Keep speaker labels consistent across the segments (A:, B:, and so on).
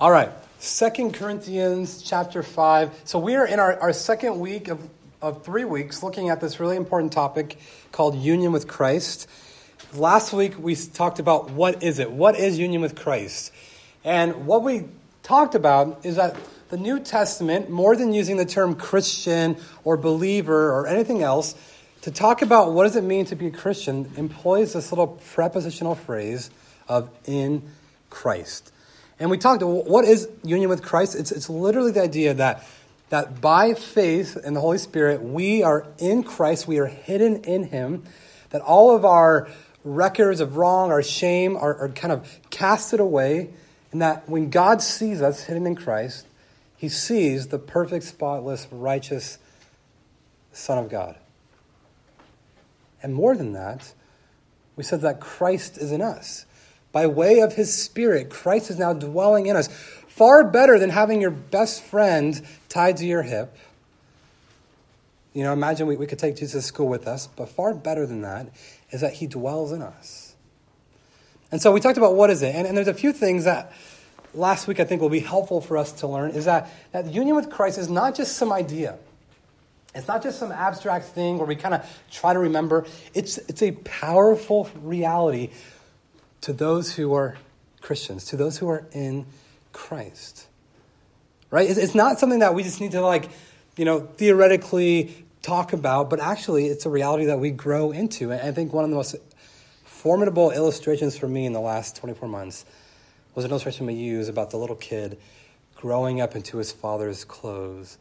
A: All right, Second Corinthians chapter 5. So we are in our, our second week of, of three weeks looking at this really important topic called union with Christ. Last week we talked about what is it? What is union with Christ? And what we talked about is that the New Testament, more than using the term Christian or believer or anything else, to talk about what does it mean to be a Christian, employs this little prepositional phrase of in Christ. And we talked, what is union with Christ? It's, it's literally the idea that, that by faith in the Holy Spirit, we are in Christ, we are hidden in Him, that all of our records of wrong, our shame are, are kind of casted away, and that when God sees us hidden in Christ, He sees the perfect, spotless, righteous Son of God. And more than that, we said that Christ is in us by way of his Spirit, Christ is now dwelling in us. Far better than having your best friend tied to your hip. You know, imagine we, we could take Jesus to school with us, but far better than that is that he dwells in us. And so we talked about what is it, and, and there's a few things that last week I think will be helpful for us to learn is that, that union with Christ is not just some idea. It's not just some abstract thing where we kind of try to remember. It's, it's a powerful reality to those who are Christians, to those who are in Christ. Right? It's not something that we just need to, like, you know, theoretically talk about, but actually it's a reality that we grow into. And I think one of the most formidable illustrations for me in the last 24 months was an illustration we use about the little kid growing up into his father's clothes.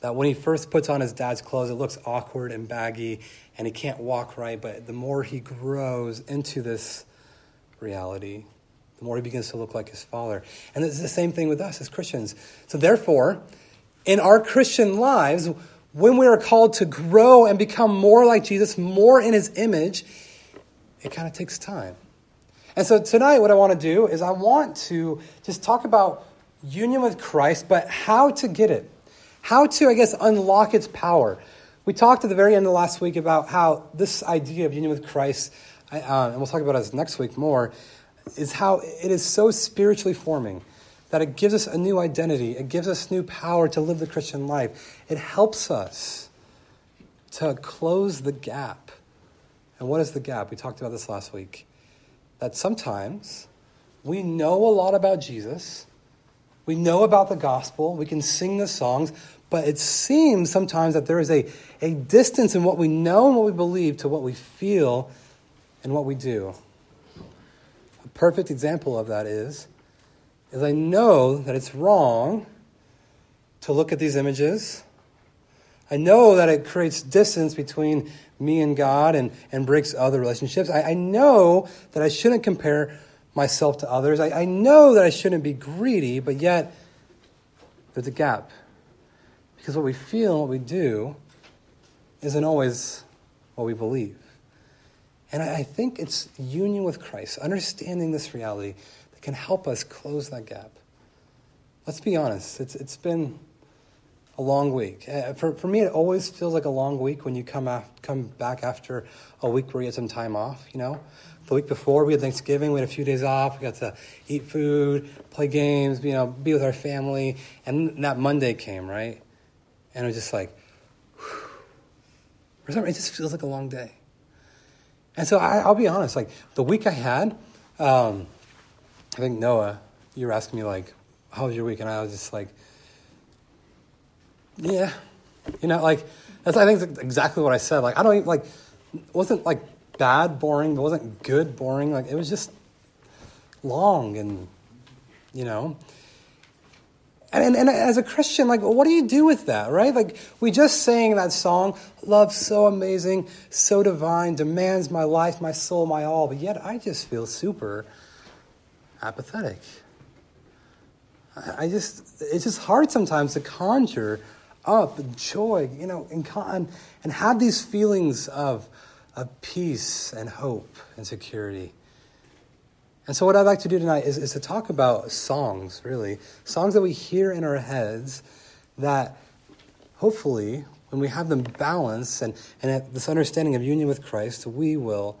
A: That when he first puts on his dad's clothes, it looks awkward and baggy, and he can't walk right. But the more he grows into this reality, the more he begins to look like his father. And it's the same thing with us as Christians. So, therefore, in our Christian lives, when we are called to grow and become more like Jesus, more in his image, it kind of takes time. And so, tonight, what I want to do is I want to just talk about union with Christ, but how to get it. How to, I guess, unlock its power. We talked at the very end of last week about how this idea of union with Christ I, uh, and we'll talk about this next week more, is how it is so spiritually forming that it gives us a new identity. It gives us new power to live the Christian life. It helps us to close the gap. And what is the gap? We talked about this last week. That sometimes we know a lot about Jesus, we know about the gospel, we can sing the songs, but it seems sometimes that there is a, a distance in what we know and what we believe to what we feel and what we do. A perfect example of that is, is I know that it's wrong to look at these images. I know that it creates distance between me and God and, and breaks other relationships. I, I know that I shouldn't compare myself to others. I, I know that I shouldn't be greedy, but yet there's a gap. Because what we feel and what we do isn't always what we believe. And I think it's union with Christ, understanding this reality, that can help us close that gap. Let's be honest, it's, it's been a long week. Uh, for, for me, it always feels like a long week when you come, af- come back after a week where you had some time off, you know? The week before, we had Thanksgiving, we had a few days off, we got to eat food, play games, you know, be with our family. And that Monday came, right? And it was just like, whew. it just feels like a long day. And so I, will be honest, like the week I had, um, I think Noah, you were asking me like, how was your week? And I was just like, yeah, you know, like that's I think exactly what I said. Like I don't even like, wasn't like bad boring, it wasn't good boring. Like it was just long and you know. And, and, and, as a Christian, like, what do you do with that, right? Like, we just sang that song, Love so amazing, so divine, demands my life, my soul, my all, but yet I just feel super apathetic. I just, it's just hard sometimes to conjure up joy, you know, and, and, and have these feelings of, of peace and hope and security. And so, what I'd like to do tonight is, is to talk about songs, really. Songs that we hear in our heads that hopefully, when we have them balanced and, and this understanding of union with Christ, we will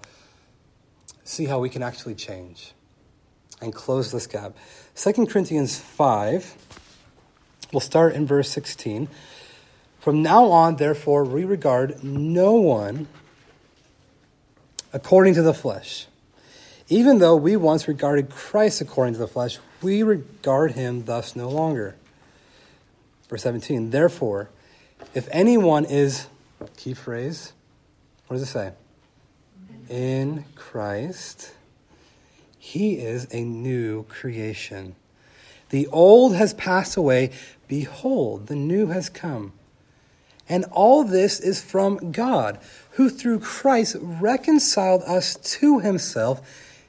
A: see how we can actually change. and close this gap. 2 Corinthians 5, we'll start in verse 16. From now on, therefore, we regard no one according to the flesh. Even though we once regarded Christ according to the flesh, we regard him thus no longer. Verse 17, therefore, if anyone is, key phrase, what does it say? In Christ, he is a new creation. The old has passed away. Behold, the new has come. And all this is from God, who through Christ reconciled us to himself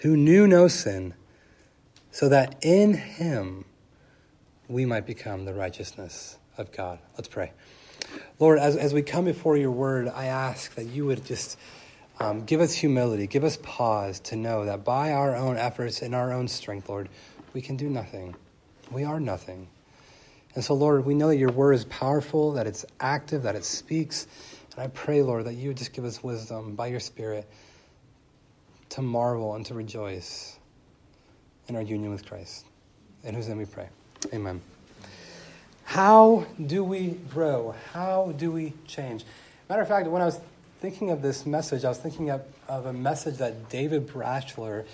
A: who knew no sin, so that in him we might become the righteousness of God. Let's pray. Lord, as, as we come before your word, I ask that you would just um, give us humility, give us pause to know that by our own efforts and our own strength, Lord, we can do nothing. We are nothing. And so, Lord, we know that your word is powerful, that it's active, that it speaks. And I pray, Lord, that you would just give us wisdom by your Spirit to marvel and to rejoice in our union with Christ. In whose name we pray. Amen. How do we grow? How do we change? Matter of fact, when I was thinking of this message, I was thinking of, of a message that David Brashler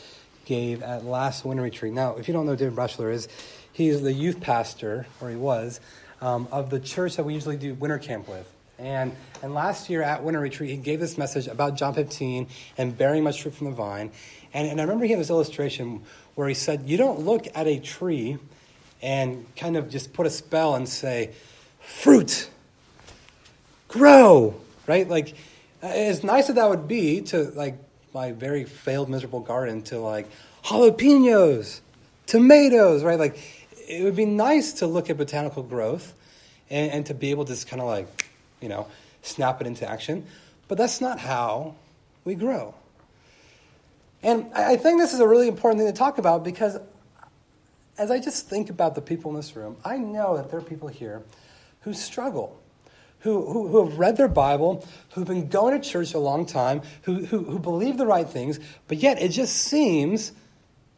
A: gave at last winter retreat. Now, if you don't know who David Brashler is, he's the youth pastor, or he was, um, of the church that we usually do winter camp with. And, and last year at Winter Retreat, he gave this message about John 15 and bearing much fruit from the vine. And, and I remember he had this illustration where he said, You don't look at a tree and kind of just put a spell and say, Fruit, grow, right? Like, uh, as nice as that would be to, like, my very failed, miserable garden to, like, jalapenos, tomatoes, right? Like, it would be nice to look at botanical growth and, and to be able to just kind of like you know, snap it into action. But that's not how we grow. And I think this is a really important thing to talk about because as I just think about the people in this room, I know that there are people here who struggle, who, who, who have read their Bible, who've been going to church a long time, who, who, who believe the right things, but yet it just seems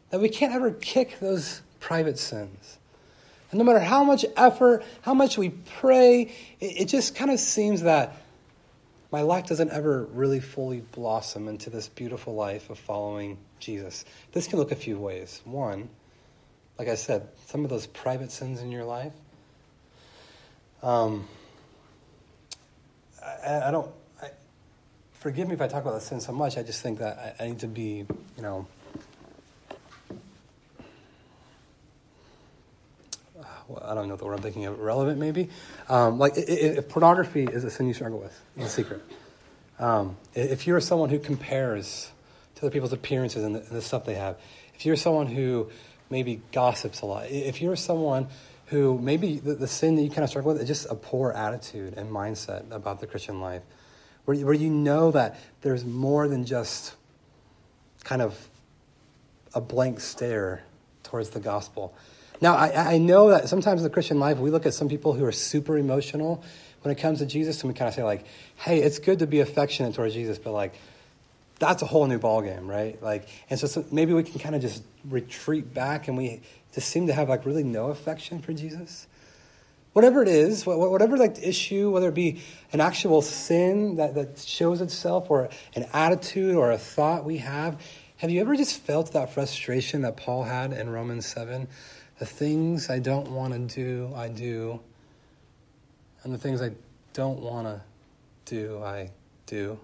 A: that we can't ever kick those private sins. And no matter how much effort, how much we pray, it, it just kind of seems that my life doesn't ever really fully blossom into this beautiful life of following Jesus. This can look a few ways. One, like I said, some of those private sins in your life. Um, I, I don't. I, forgive me if I talk about the sin so much. I just think that I, I need to be, you know, I don't know the word I'm thinking of, relevant maybe. Um, like if pornography is a sin you struggle with, it's a secret. Um, if you're someone who compares to other people's appearances and the, and the stuff they have, if you're someone who maybe gossips a lot, if you're someone who maybe the, the sin that you kind of struggle with is just a poor attitude and mindset about the Christian life, where where you know that there's more than just kind of a blank stare towards the gospel. Now, I, I know that sometimes in the Christian life, we look at some people who are super emotional when it comes to Jesus, and we kind of say, like, hey, it's good to be affectionate towards Jesus, but, like, that's a whole new ballgame, right? Like, and so, so maybe we can kind of just retreat back and we just seem to have, like, really no affection for Jesus. Whatever it is, whatever like the issue, whether it be an actual sin that, that shows itself or an attitude or a thought we have, have you ever just felt that frustration that Paul had in Romans 7? The things I don't want to do, I do. And the things I don't want to do, I do.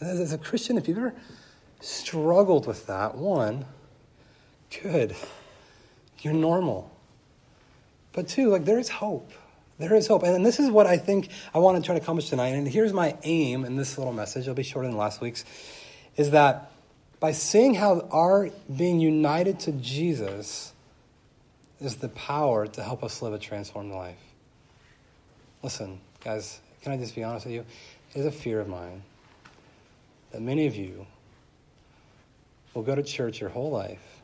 A: As a Christian, if you've ever struggled with that, one, good. You're normal. But two, like there is hope. There is hope. And this is what I think I want to try to accomplish tonight. And here's my aim in this little message, it'll be shorter than last week's, is that by seeing how our being united to Jesus is the power to help us live a transformed life. Listen, guys, can I just be honest with you? It is a fear of mine that many of you will go to church your whole life.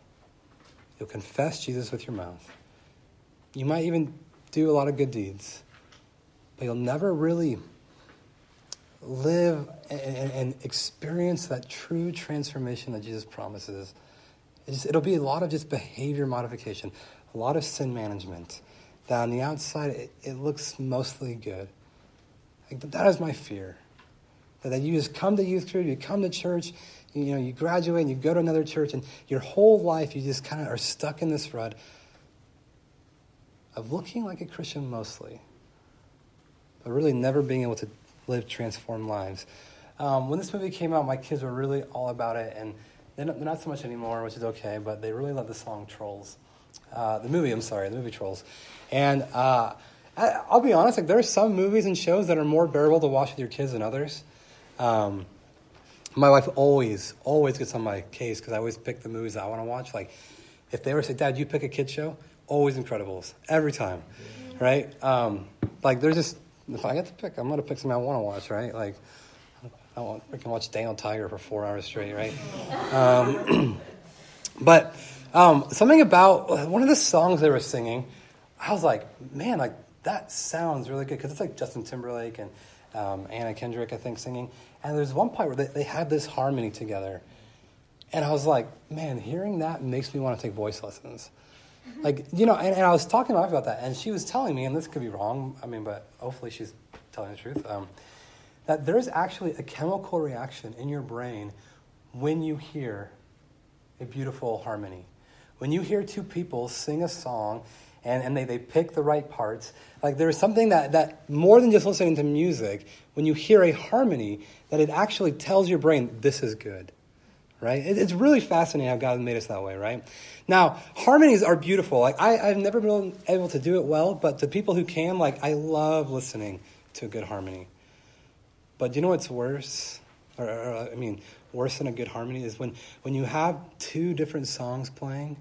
A: You'll confess Jesus with your mouth. You might even do a lot of good deeds, but you'll never really live and, and experience that true transformation that Jesus promises. It'll be a lot of just behavior modification, a lot of sin management. That on the outside, it, it looks mostly good. Like, that is my fear. That, that you just come to youth group, you come to church, you, you know, you graduate and you go to another church, and your whole life you just kind of are stuck in this rut of looking like a Christian mostly, but really never being able to live transformed lives. Um, when this movie came out, my kids were really all about it, and they're not, they're not so much anymore, which is okay, but they really love the song Trolls. Uh, the movie, I'm sorry, the movie Trolls. And uh, I, will be honest, like there are some movies and shows that are more bearable to watch with your kids than others. Um, my wife always, always gets on my case because I always pick the movies I want to watch. Like, if they ever say, Dad, you pick a kid show, always Incredibles, every time, right? Um, like, there's just if I get to pick, I'm going to pick something I want to watch, right? Like, I want I can watch Daniel Tiger for four hours straight, right? Um, but um, something about one of the songs they were singing, I was like, man, like that sounds really good because it's like Justin Timberlake and um, Anna Kendrick, I think, singing. And there's one part where they, they had this harmony together, and I was like, man, hearing that makes me want to take voice lessons. Like, you know, and, and, I was talking to my wife about that, and she was telling me, and this could be wrong, I mean, but hopefully she's telling the truth, um, that there's actually a chemical reaction in your brain when you hear a beautiful harmony. When you hear two people sing a song and, and they, they pick the right parts, like there's something that, that more than just listening to music, when you hear a harmony, that it actually tells your brain, this is good right? It's really fascinating how God made us that way, right? Now, harmonies are beautiful. Like I, I've never been able to do it well, but the people who can, like I love listening to a good harmony. But you know what's worse? Or, or, I mean, worse than a good harmony is when, when you have two different songs playing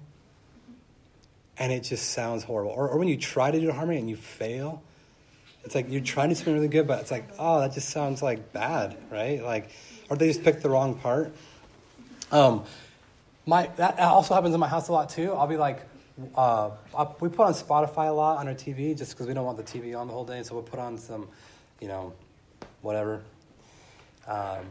A: and it just sounds horrible. Or, or when you try to do harmony and you fail. It's like you're trying to do something really good, but it's like, oh, that just sounds like bad, right? Like, or they just picked the wrong part. Um, my, that also happens in my house a lot too. I'll be like, uh, we put on Spotify a lot on our TV just because we don't want the TV on the whole day. So we'll put on some, you know, whatever. Um,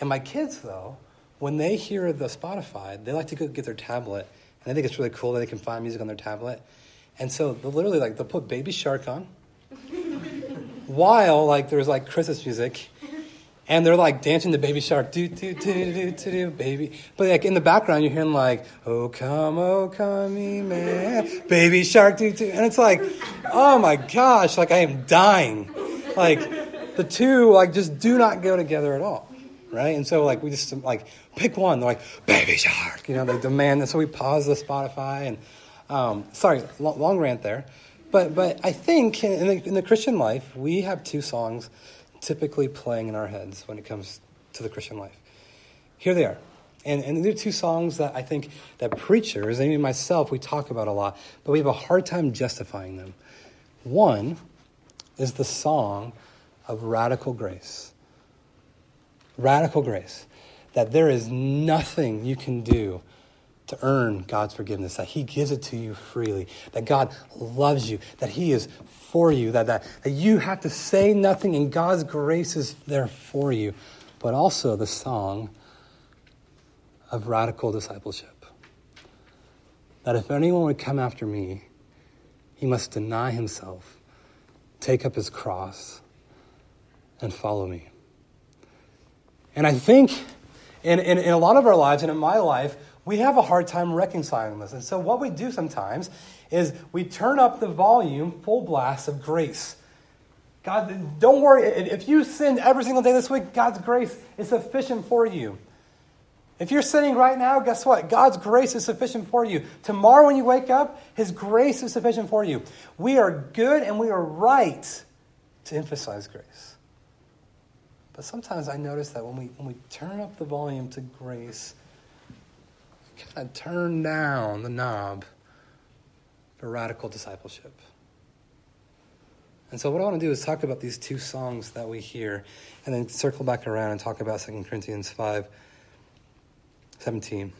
A: and my kids, though, when they hear the Spotify, they like to go get their tablet. And I think it's really cool that they can find music on their tablet. And so they'll literally like they'll put Baby Shark on while like there's like Christmas music and they're like dancing the baby shark, do do do do do do baby. But like in the background, you're hearing like, oh come, oh come, me man, baby shark, do do, and it's like, oh my gosh, like I am dying. Like the two like just do not go together at all, right? And so like we just like pick one. They're like baby shark, you know, they demand. And so we pause the Spotify and um, sorry, long, long rant there. But but I think in the, in the Christian life we have two songs typically playing in our heads when it comes to the Christian life. Here they are. And, and they're two songs that I think that preachers, and even myself, we talk about a lot, but we have a hard time justifying them. One is the song of radical grace. Radical grace. That there is nothing you can do to earn God's forgiveness, that He gives it to you freely, that God loves you, that He is for you, that, that, that you have to say nothing and God's grace is there for you, but also the song of radical discipleship. That if anyone would come after me, he must deny himself, take up his cross, and follow me. And I think in, in, in, a lot of our lives, and in my life, we have a hard time reconciling this. And so, what we do sometimes is we turn up the volume full blast of grace. God, don't worry. If you sin every single day this week, God's grace is sufficient for you. If you're sinning right now, guess what? God's grace is sufficient for you. Tomorrow, when you wake up, His grace is sufficient for you. We are good and we are right to emphasize grace. But sometimes I notice that when we, when we turn up the volume to grace, we kind of turn down the knob for radical discipleship. And so, what I want to do is talk about these two songs that we hear and then circle back around and talk about 2 Corinthians 5 17.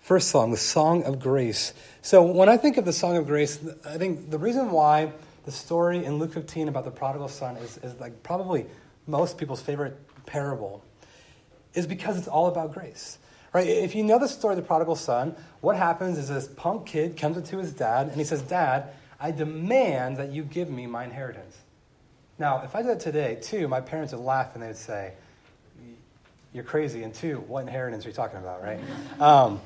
A: First song, the Song of Grace. So, when I think of the Song of Grace, I think the reason why the story in Luke 15 about the prodigal son is, is like probably most people's favorite parable is because it's all about grace. Right? If you know the story of the prodigal son, what happens is this punk kid comes up to his dad and he says, Dad, I demand that you give me my inheritance. Now, if I did that today, too, my parents would laugh and they'd say, You're crazy. And two, what inheritance are you talking about, right? Um,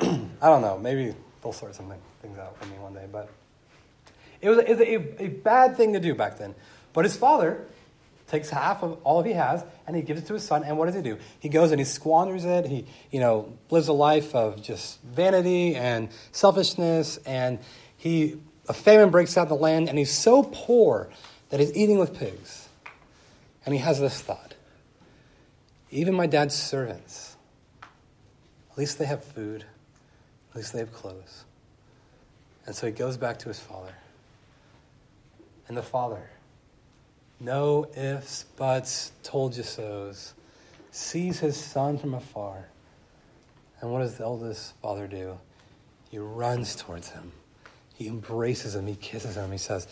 A: I don't know. Maybe they'll sort some things out for me one day. But it was, it was a, a bad thing to do back then. But his father takes half of all he has and he gives it to his son. And what does he do? He goes and he squanders it. He, you know, lives a life of just vanity and selfishness. And he, a famine breaks out in the land, and he's so poor that he's eating with pigs. And he has this thought even my dad's servants, at least they have food, at least they have clothes. And so he goes back to his father. And the father, no ifs, buts, told you so's, sees his son from afar. And what does the eldest father do? He runs towards him. He embraces him. He kisses him. He says,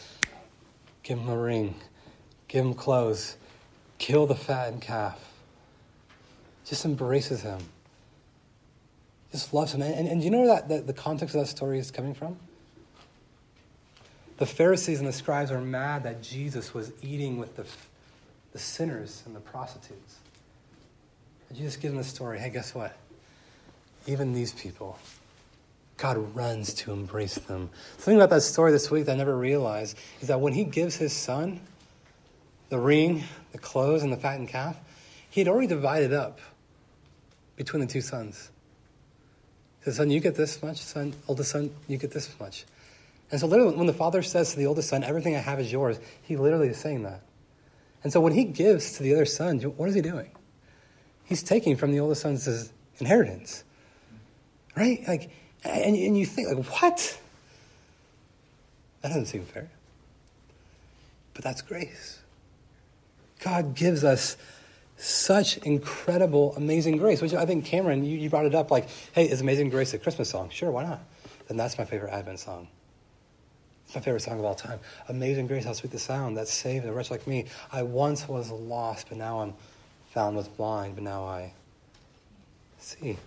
A: Give him a ring. Give him clothes. Kill the fattened calf. Just embraces him. Just loves him. And, and, and you know that, that, the context of that story is coming from? The Pharisees and the scribes were mad that Jesus was eating with the, the sinners and the prostitutes. And Jesus gives them the story hey, guess what? Even these people, God runs to embrace them. Something about that story this week that I never realized is that when he gives his son the ring, the clothes, and the fattened calf, he had already divided up between the two sons. He said, Son, you get this much. Son, oldest son, you get this much. And so, literally, when the father says to the oldest son, Everything I have is yours, he literally is saying that. And so, when he gives to the other son, what is he doing? He's taking from the oldest son's inheritance. Right? Like, and, and you think, like, what? That doesn't seem fair. But that's grace. God gives us such incredible, amazing grace, which I think, Cameron, you, you brought it up like, hey, is Amazing Grace a Christmas song? Sure, why not? Then that's my favorite Advent song. My favorite song of all time. Amazing Grace, how sweet the sound that saved a wretch like me. I once was lost, but now I'm found was blind, but now I see.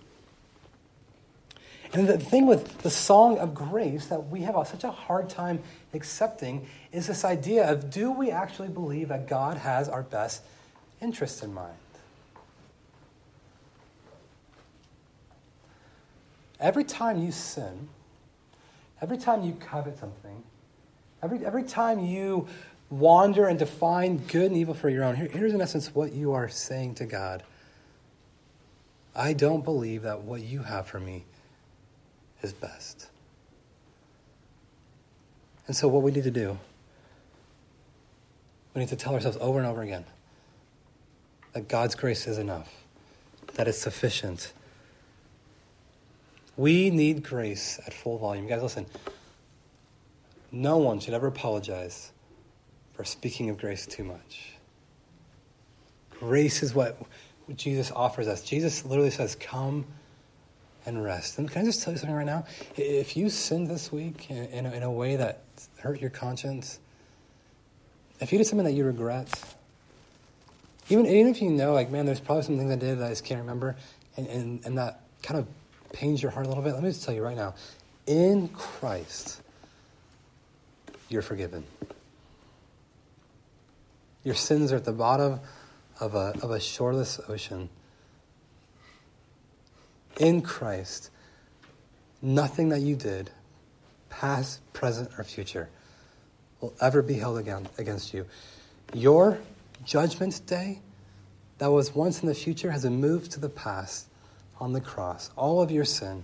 A: And the thing with the song of grace that we have such a hard time accepting is this idea of do we actually believe that God has our best interest in mind? Every time you sin, every time you covet something, every, every time you wander and define good and evil for your own, here, here's in essence what you are saying to God I don't believe that what you have for me is best. And so, what we need to do, we need to tell ourselves over and over again that God's grace is enough, that it's sufficient. We need grace at full volume. You guys, listen. No one should ever apologize for speaking of grace too much. Grace is what Jesus offers us. Jesus literally says, Come and rest. And can I just tell you something right now? If you sinned this week in, in, a, in a way that hurt your conscience, if you did something that you regret, even, even if you know, like, man, there's probably some things I did that I just can't remember, and, and, and that kind of pains your heart a little bit, let me just tell you right now in Christ, you're forgiven. Your sins are at the bottom of a, of a shoreless ocean. In Christ, nothing that you did, past, present, or future, will ever be held against you. Your judgment day that was once in the future has been moved to the past on the cross. All of your sin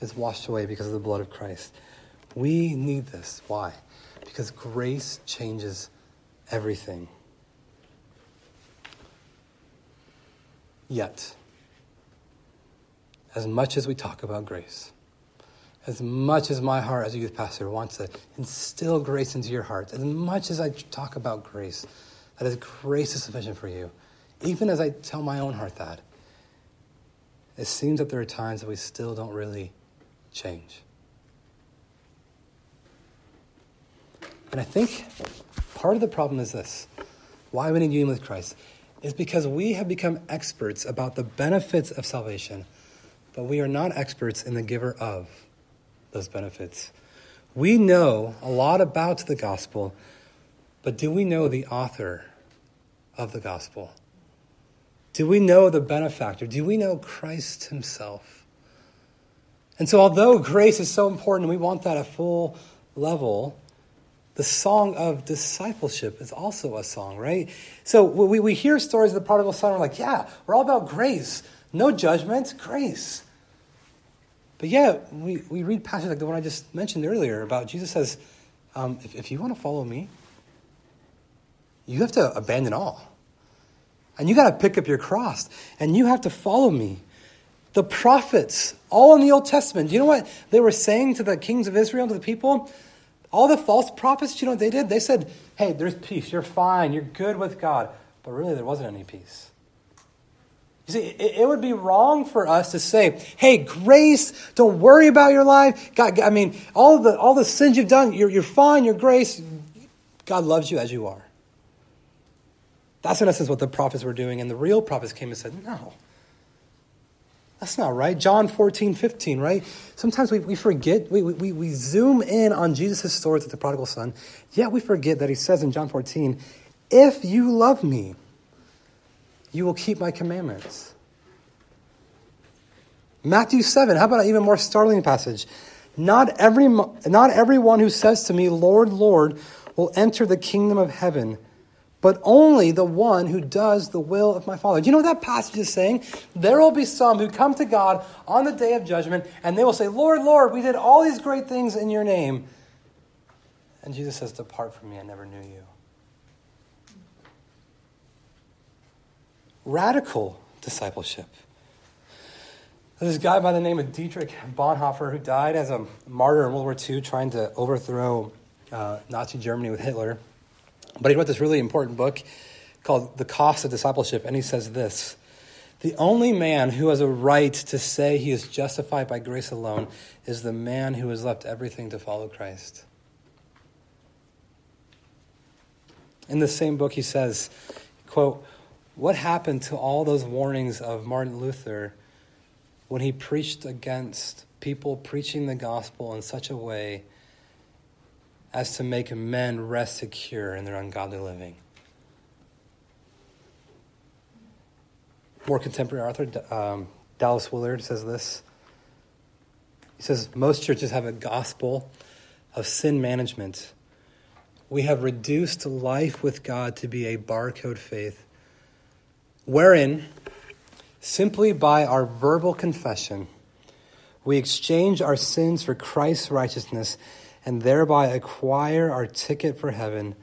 A: is washed away because of the blood of Christ. We need this. Why? Because grace changes everything. Yet, as much as we talk about grace, as much as my heart as a youth pastor wants to instill grace into your heart, as much as I talk about grace, that is grace is sufficient for you, even as I tell my own heart that, it seems that there are times that we still don't really change. And I think part of the problem is this why we need union with Christ is because we have become experts about the benefits of salvation, but we are not experts in the giver of those benefits. We know a lot about the gospel, but do we know the author of the gospel? Do we know the benefactor? Do we know Christ himself? And so, although grace is so important, and we want that at full level, the song of discipleship is also a song, right? So we, we hear stories of the prodigal son, we're like, yeah, we're all about grace. No judgment, grace. But yeah, we, we read passages like the one I just mentioned earlier about Jesus says, um, if, if you want to follow me, you have to abandon all. And you got to pick up your cross and you have to follow me. The prophets, all in the Old Testament, do you know what they were saying to the kings of Israel, to the people? All the false prophets, you know what they did? They said, hey, there's peace. You're fine. You're good with God. But really, there wasn't any peace. You see, it, would be wrong for us to say, hey, grace, don't worry about your life. God, I mean, all the, all the sins you've done, you're, you're fine, you're grace. God loves you as you are. That's in essence what the prophets were doing. And the real prophets came and said, no. That's not right. John 14, 15, right? Sometimes we, we forget, we, we, we zoom in on Jesus' story with the prodigal son, yet we forget that he says in John 14, If you love me, you will keep my commandments. Matthew 7, how about an even more startling passage? Not, every, not everyone who says to me, Lord, Lord, will enter the kingdom of heaven but only the one who does the will of my Father. Do you know what that passage is saying? There will be some who come to God on the day of judgment, and they will say, Lord, Lord, we did all these great things in your name. And Jesus says, Depart from me, I never knew you. Radical discipleship. There's this guy by the name of Dietrich Bonhoeffer who died as a martyr in World War II trying to overthrow uh, Nazi Germany with Hitler. But he wrote this really important book called The Cost of Discipleship, and he says this The only man who has a right to say he is justified by grace alone is the man who has left everything to follow Christ. In the same book, he says, quote, What happened to all those warnings of Martin Luther when he preached against people preaching the gospel in such a way as to make men rest secure in their ungodly living. More contemporary author, um, Dallas Willard, says this. He says, Most churches have a gospel of sin management. We have reduced life with God to be a barcode faith, wherein, simply by our verbal confession, we exchange our sins for Christ's righteousness and thereby acquire our ticket for heaven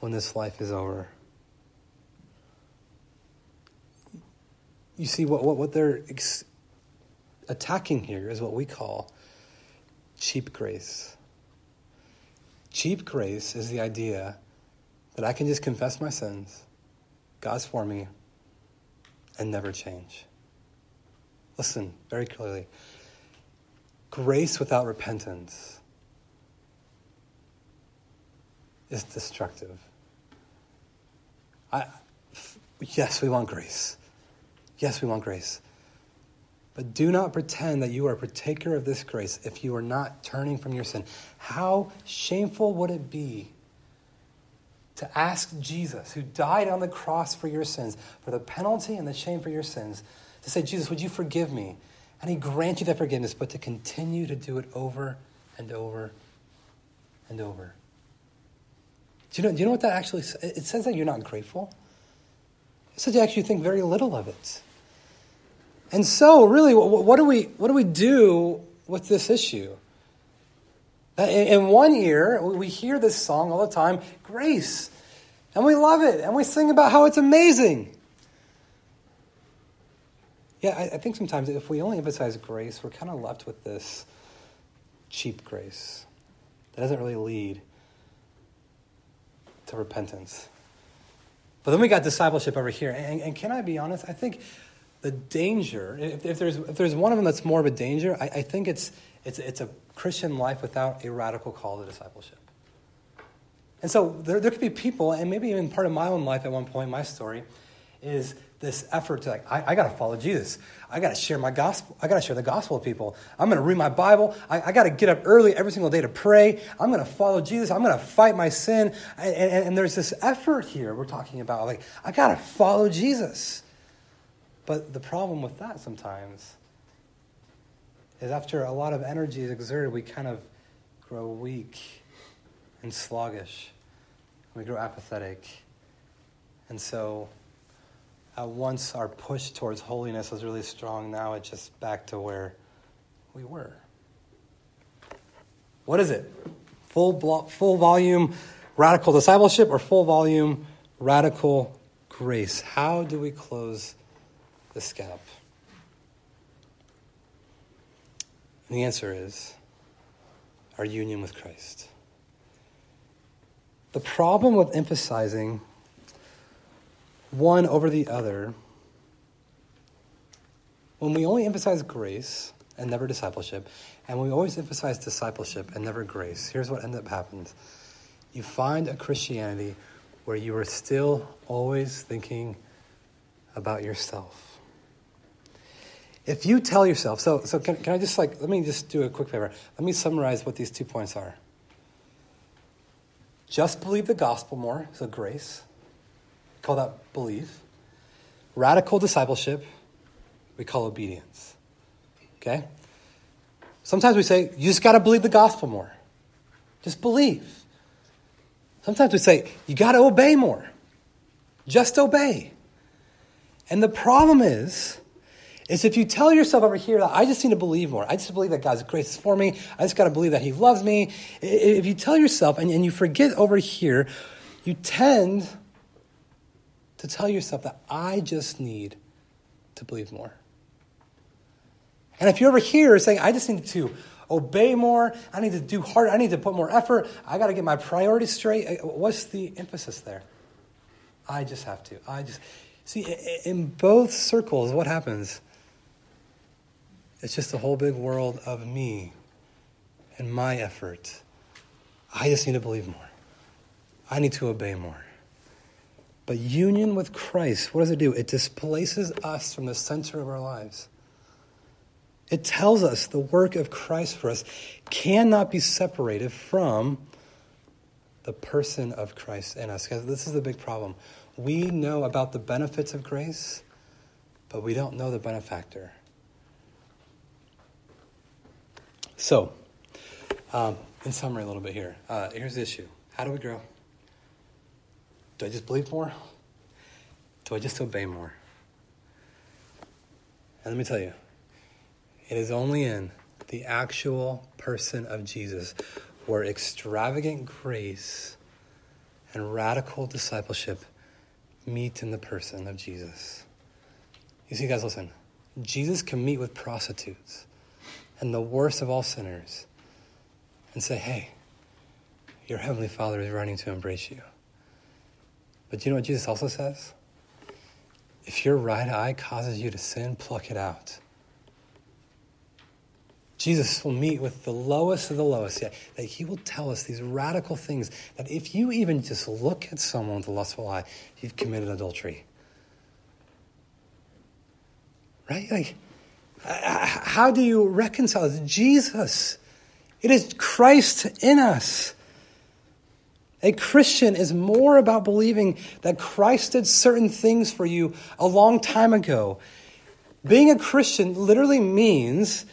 A: when this life is over. You see, what, what, what they're ex- attacking here is what we call cheap grace. Cheap grace is the idea that I can just confess my sins, God's for me, and never change. Listen very clearly. Grace without repentance is destructive. I, yes, we want grace. Yes, we want grace. But do not pretend that you are a partaker of this grace if you are not turning from your sin. How shameful would it be to ask Jesus, who died on the cross for your sins, for the penalty and the shame for your sins, to say, Jesus, would you forgive me? And he grant you that forgiveness, but to continue to do it over and over and over. Do you know, do you know what that actually says? It says that you're not grateful. It says you actually think very little of it. And so, really, what, what do, we, what do we do with this issue? In one ear, we hear this song all the time, Grace, and we love it, and we sing about how it's amazing. Yeah, I, I think sometimes if we only emphasize grace, we're kind of left with this cheap grace that doesn't really lead to repentance. But then we got discipleship over here. And, and can I be honest? I think the danger, if, if, there's, if there's one of them that's more of a danger, I, I think it's, it's, it's a Christian life without a radical call to discipleship. And so there, there could be people, and maybe even part of my own life at one point, my story, is this effort to like, I, I got to follow Jesus. I got to share my gospel. I got to share the gospel with people. I'm going to read my Bible. I, I got to get up early every single day to pray. I'm going to follow Jesus. I'm going to fight my sin. And, and, and there's this effort here we're talking about. Like, I got to follow Jesus. But the problem with that sometimes is after a lot of energy is exerted, we kind of grow weak and sluggish. We grow apathetic. And so uh, once our push towards holiness was really strong, now it's just back to where we were. What is it? Full, blo- full volume radical discipleship or full volume radical grace? How do we close this gap? And the answer is our union with Christ. The problem with emphasizing one over the other, when we only emphasize grace and never discipleship, and we always emphasize discipleship and never grace, here's what ends up happening. You find a Christianity where you are still always thinking about yourself. If you tell yourself, so, so can, can I just like, let me just do a quick favor. Let me summarize what these two points are. Just believe the gospel more, so grace. Call that belief. Radical discipleship, we call obedience. Okay? Sometimes we say, you just got to believe the gospel more. Just believe. Sometimes we say, you got to obey more. Just obey. And the problem is, is if you tell yourself over here that I just need to believe more, I just believe that God's grace is for me, I just got to believe that He loves me. If you tell yourself and, and you forget over here, you tend to tell yourself that I just need to believe more. And if you're over here saying, I just need to obey more, I need to do harder, I need to put more effort, I got to get my priorities straight, uh, what's the emphasis there? I just have to. I just. See, in both circles, what happens? It's just a whole big world of me and my effort. I just need to believe more. I need to obey more. But union with Christ, what does it do? It displaces us from the center of our lives. It tells us the work of Christ for us cannot be separated from the person of Christ in us. Because this is the big problem. We know about the benefits of grace, but we don't know the benefactor. So, um, in summary, a little bit here. Uh, here's the issue How do we grow? Do I just believe more? Do I just obey more? And let me tell you, it is only in the actual person of Jesus where extravagant grace and radical discipleship meet in the person of Jesus. You see, guys, listen. Jesus can meet with prostitutes and the worst of all sinners and say, hey, your heavenly Father is running to embrace you. But you know what Jesus also says? If your right eye causes you to sin, pluck it out. Jesus will meet with the lowest of the lowest, yet that he will tell us these radical things that if you even just look at someone with a lustful eye, you've committed adultery. Right? Like, how do you reconcile this? Jesus. It is Christ in us. A Christian is more about believing that Christ did certain things for you a long time ago. Being a Christian literally means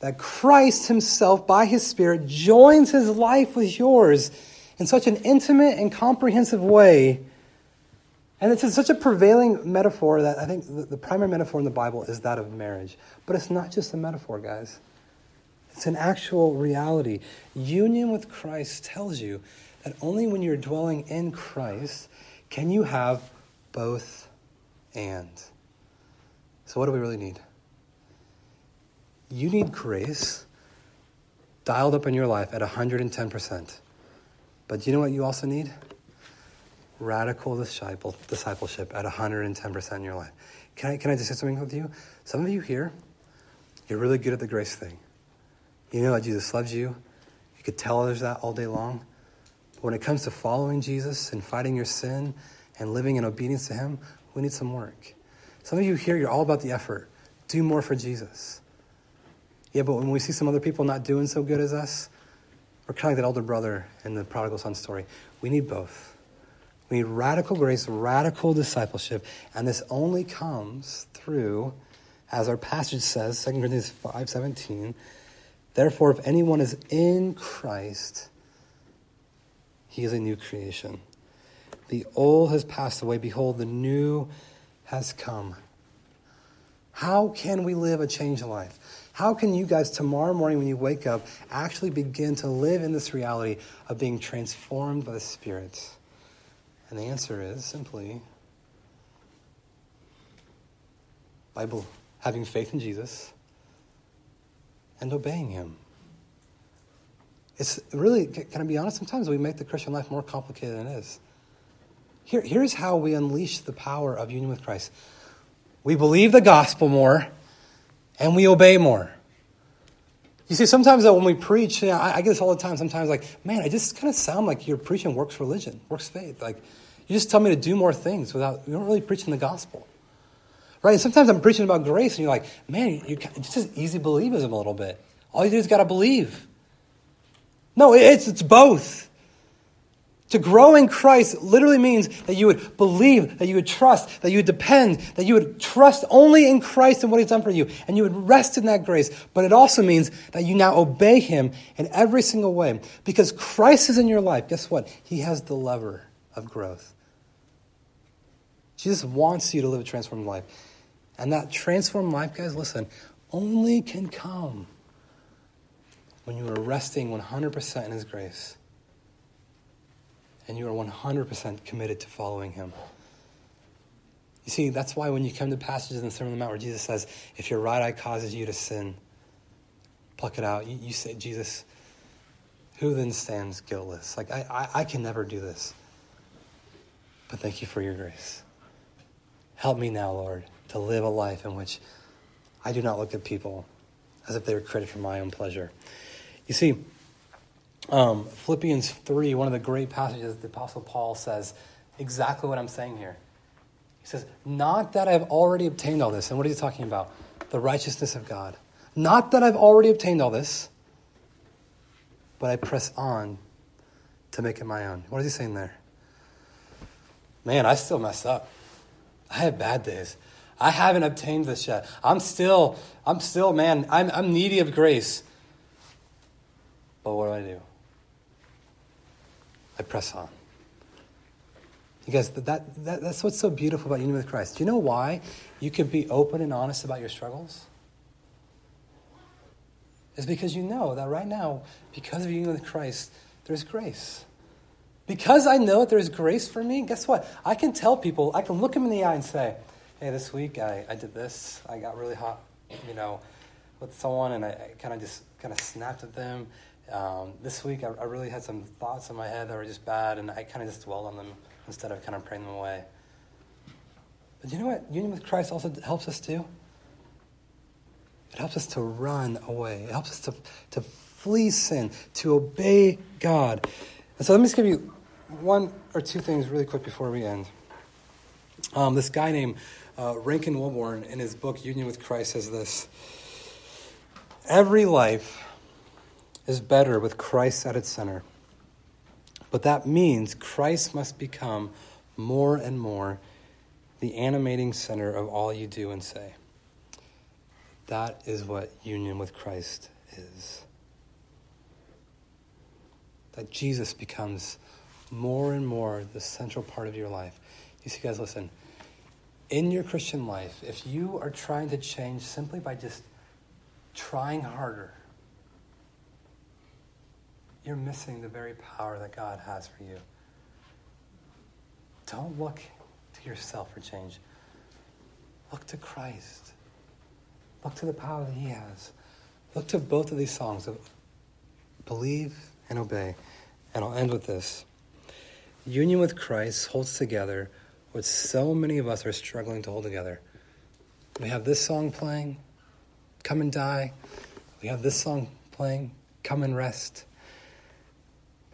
A: that Christ Himself, by His Spirit, joins His life with yours in such an intimate and comprehensive way. And it's such a prevailing metaphor that I think the primary metaphor in the Bible is that of marriage. But it's not just a metaphor, guys. It's an actual reality. Union with Christ tells you that only when you're dwelling in Christ can you have both and. So, what do we really need? You need grace dialed up in your life at 110%. But do you know what you also need? Radical disciple, discipleship at 110% in your life. Can I, can I just say something with you? Some of you here, you're really good at the grace thing. You know that Jesus loves you. You could tell others that all day long. When it comes to following Jesus and fighting your sin and living in obedience to Him, we need some work. Some of you here, you're all about the effort. Do more for Jesus. Yeah, but when we see some other people not doing so good as us, we're kind of like that older brother in the prodigal son story. We need both. We need radical grace, radical discipleship, and this only comes through, as our passage says, 2 Corinthians 5.17, Therefore, if anyone is in Christ, he is a new creation. The old has passed away. Behold, the new has come. How can we live a changed life? How can you guys, tomorrow morning when you wake up, actually begin to live in this reality of being transformed by the Spirit? And the answer is simply Bible, having faith in Jesus and obeying Him. It's really, can I be honest? Sometimes we make the Christian life more complicated than it is. Here, here's how we unleash the power of union with Christ we believe the gospel more and we obey more. You see, sometimes when we preach, you know, I, I, get this all the time. Sometimes, like, man, I just kind of sound like you're preaching works religion, works faith. Like, you just tell me to do more things without, you don't really preaching the gospel. Right? And sometimes I'm preaching about grace, and you're like, man, you, it's just easy believism a little bit. All you do is got to believe. No, it's, it's both. To grow in Christ literally means that you would believe, that you would trust, that you would depend, that you would trust only in Christ and what He's done for you, and you would rest in that grace. But it also means that you now obey Him in every single way. Because Christ is in your life, guess what? He has the lever of growth. Jesus wants you to live a transformed life. And that transformed life, guys, listen, only can come when you are resting 100% in His grace and you are 100% committed to following Him. You see, that's why when you come to passages in the Sermon on the Mount where Jesus says, if your right eye causes you to sin, pluck it out. You, you say, Jesus, who then stands guiltless? Like, I, I, I can never do this. But thank you for your grace. Help me now, Lord, to live a life in which I do not look at people as if they were created for my own pleasure. You see, um, Philippians 3, one of the great passages, the Apostle Paul says exactly what I'm saying here. He says, Not that I've already obtained all this. And what is he talking about? The righteousness of God. Not that I've already obtained all this, but I press on to make it my own. What is he saying there? Man, I still mess up. I have bad days. I haven't obtained this yet. I'm still, I'm still, man, I'm, I'm needy of grace. But what do I do? I press on. You guys, that, that, that's what's so beautiful about union with Christ. Do you know why you can be open and honest about your struggles? It's because you know that right now, because of union with Christ, there's grace. Because I know that there's grace for me, guess what? I can tell people, I can look them in the eye and say, hey, this week I, I did this. I got really hot, you know, with someone and I, I kind of just kind of snapped at them. Um, this week, I, I, really had some thoughts in my head that were just bad, and I kind of just dwelled on them instead of kind of praying them away. But you know what? Union with Christ also helps us do? It helps us to run away. It helps us to, to flee sin, to obey God. And so let me just give you one or two things really quick before we end. Um, this guy named uh, Rankin Wilbourne, in his book Union with Christ, says this Every life is better with Christ at its center. But that means Christ must become more and more the animating center of all you do and say. That is what union with Christ is. That Jesus becomes more and more the central part of your life. You see, guys, listen. In your Christian life, if you are trying to change simply by just trying harder, you're missing the very power that God has for you. Don't look to yourself for change. Look to Christ. Look to the power that He has. Look to both of these songs of believe and obey. And I'll end with this. Union with Christ holds together what so many of us are struggling to hold together. We have this song playing, Come and Die. We have this song playing, Come and Rest.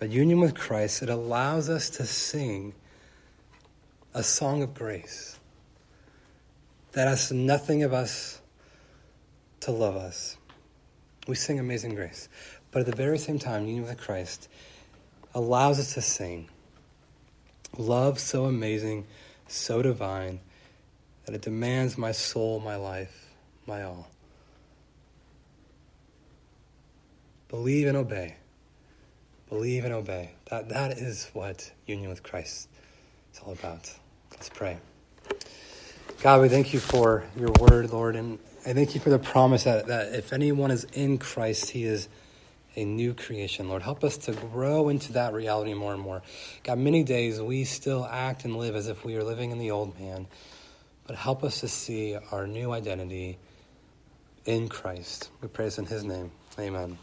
A: But union with Christ, it allows us to sing a song of grace that asks nothing of us to love us. We sing Amazing Grace. But at the very same time, union with Christ allows us to sing love so amazing, so divine, that it demands my soul, my life, my all. Believe and obey. Believe and obey. That, that is what union with Christ is all about. Let's pray. God, we thank you for your word, Lord, and I thank you for the promise that, that if anyone is in Christ, he is a new creation, Lord. Help us to grow into that reality more and more. God, many days we still act and live as if we are living in the old man, but help us to see our new identity in Christ. We praise in his name. Amen.